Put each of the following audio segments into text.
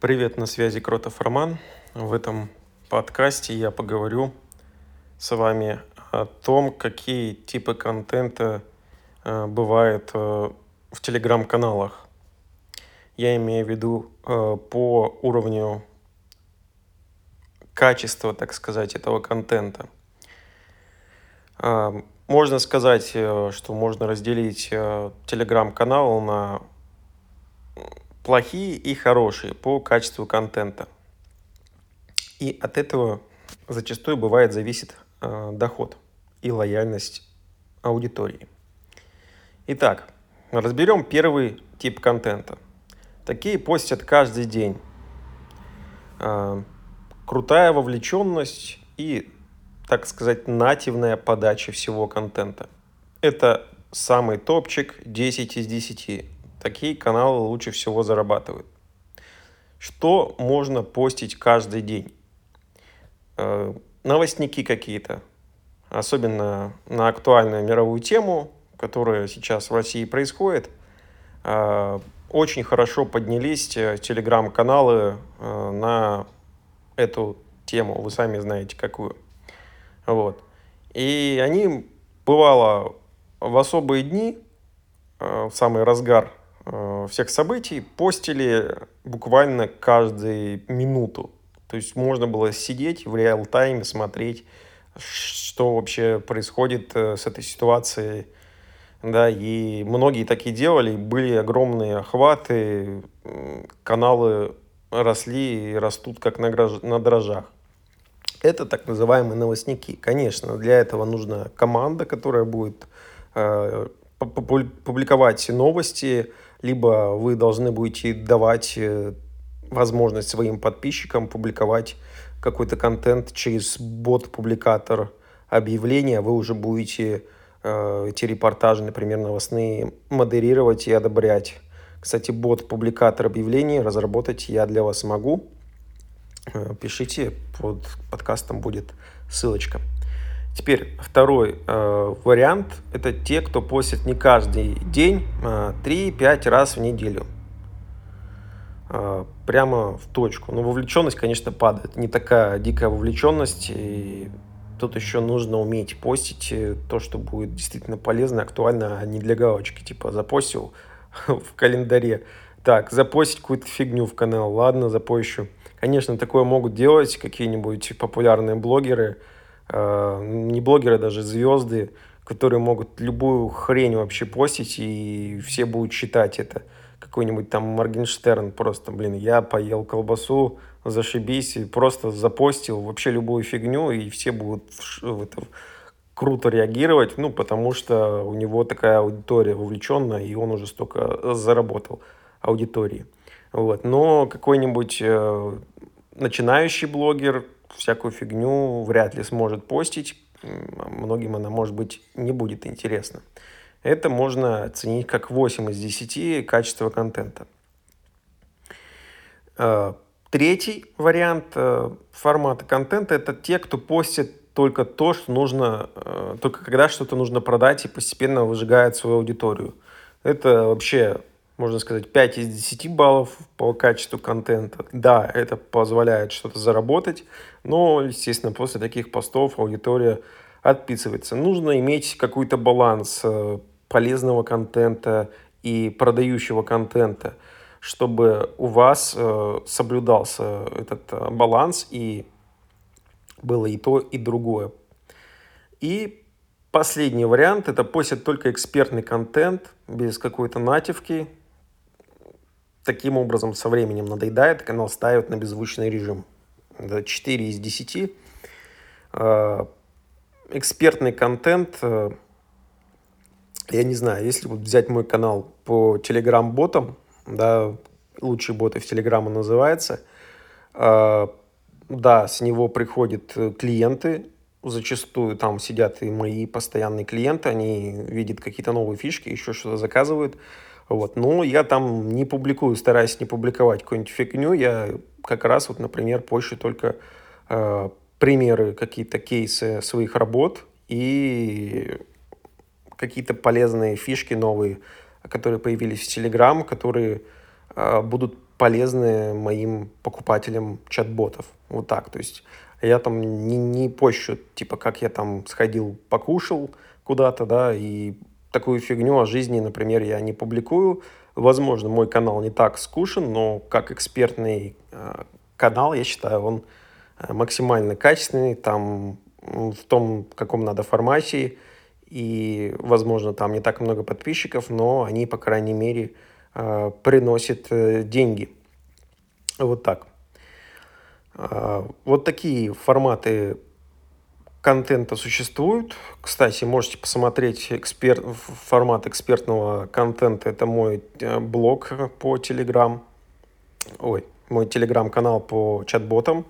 Привет, на связи Кротов Роман. В этом подкасте я поговорю с вами о том, какие типы контента э, бывают э, в телеграм-каналах. Я имею в виду э, по уровню качества, так сказать, этого контента. Э, можно сказать, э, что можно разделить э, телеграм-канал на плохие и хорошие по качеству контента. И от этого зачастую бывает зависит э, доход и лояльность аудитории. Итак, разберем первый тип контента. Такие постят каждый день. Э, крутая вовлеченность и, так сказать, нативная подача всего контента. Это самый топчик 10 из 10 Такие каналы лучше всего зарабатывают. Что можно постить каждый день? Э, новостники какие-то, особенно на актуальную мировую тему, которая сейчас в России происходит. Э, очень хорошо поднялись э, телеграм-каналы на эту тему, вы сами знаете какую. Вот. И они, бывало, в особые дни, в самый разгар всех событий постили буквально каждую минуту. То есть можно было сидеть в реал-тайме, смотреть, что вообще происходит э, с этой ситуацией. Да, и многие такие делали, были огромные охваты, каналы росли и растут как на, грож... на дрожжах. Это так называемые новостники. Конечно, для этого нужна команда, которая будет э, публиковать новости, либо вы должны будете давать э, возможность своим подписчикам публиковать какой-то контент через бот-публикатор объявления, вы уже будете э, эти репортажи, например, новостные, модерировать и одобрять. Кстати, бот-публикатор объявлений разработать я для вас могу. Э, пишите, под подкастом будет ссылочка. Теперь второй э, вариант – это те, кто постит не каждый день, а 3-5 раз в неделю. Э, прямо в точку. Но вовлеченность, конечно, падает. Не такая дикая вовлеченность. И тут еще нужно уметь постить э, то, что будет действительно полезно, актуально, а не для галочки. Типа запостил в календаре. Так, запостить какую-то фигню в канал. Ладно, запощу. Конечно, такое могут делать какие-нибудь популярные блогеры – Э, не блогеры, даже звезды, которые могут любую хрень вообще постить, и все будут считать это. Какой-нибудь там Моргенштерн просто, блин, я поел колбасу, зашибись, и просто запостил вообще любую фигню, и все будут это, круто реагировать, ну, потому что у него такая аудитория вовлеченная, и он уже столько заработал аудитории. Вот. Но какой-нибудь э, начинающий блогер, всякую фигню вряд ли сможет постить. Многим она, может быть, не будет интересна. Это можно оценить как 8 из 10 качества контента. Э, третий вариант э, формата контента – это те, кто постит только то, что нужно, э, только когда что-то нужно продать и постепенно выжигает свою аудиторию. Это вообще можно сказать, 5 из 10 баллов по качеству контента. Да, это позволяет что-то заработать, но, естественно, после таких постов аудитория отписывается. Нужно иметь какой-то баланс э, полезного контента и продающего контента, чтобы у вас э, соблюдался этот э, баланс и было и то, и другое. И последний вариант – это постят только экспертный контент, без какой-то нативки, таким образом со временем надоедает, канал ставят на беззвучный режим. Это 4 из 10. Э, экспертный контент, э, я не знаю, если вот взять мой канал по телеграм-ботам, да, лучшие боты в телеграм называется, э, да, с него приходят клиенты, зачастую там сидят и мои постоянные клиенты, они видят какие-то новые фишки, еще что-то заказывают, вот. Но я там не публикую, стараюсь не публиковать какую-нибудь фигню. Я как раз, вот, например, позже только э, примеры, какие-то кейсы своих работ и какие-то полезные фишки новые, которые появились в Telegram, которые э, будут полезны моим покупателям чат-ботов. Вот так. То есть я там не, не пощу, типа, как я там сходил, покушал куда-то, да, и такую фигню о жизни, например, я не публикую. Возможно, мой канал не так скучен, но как экспертный э, канал, я считаю, он э, максимально качественный, там в том, каком надо формате, и, возможно, там не так много подписчиков, но они, по крайней мере, э, приносят деньги. Вот так. Вот такие форматы контента существуют. Кстати, можете посмотреть эксперт, формат экспертного контента. Это мой э, блог по Telegram. Ой, мой телеграм-канал по чат-ботам.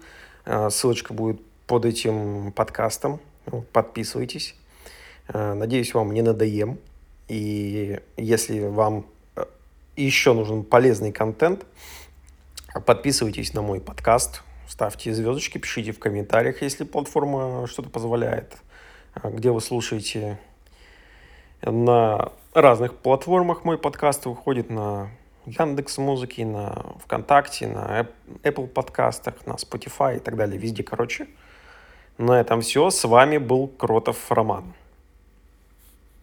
Э, ссылочка будет под этим подкастом. Подписывайтесь. Э, надеюсь, вам не надоем. И если вам еще нужен полезный контент, подписывайтесь на мой подкаст ставьте звездочки, пишите в комментариях, если платформа что-то позволяет, а, где вы слушаете. На разных платформах мой подкаст выходит на Яндекс Музыки, на ВКонтакте, на Apple подкастах, на Spotify и так далее. Везде, короче. На этом все. С вами был Кротов Роман.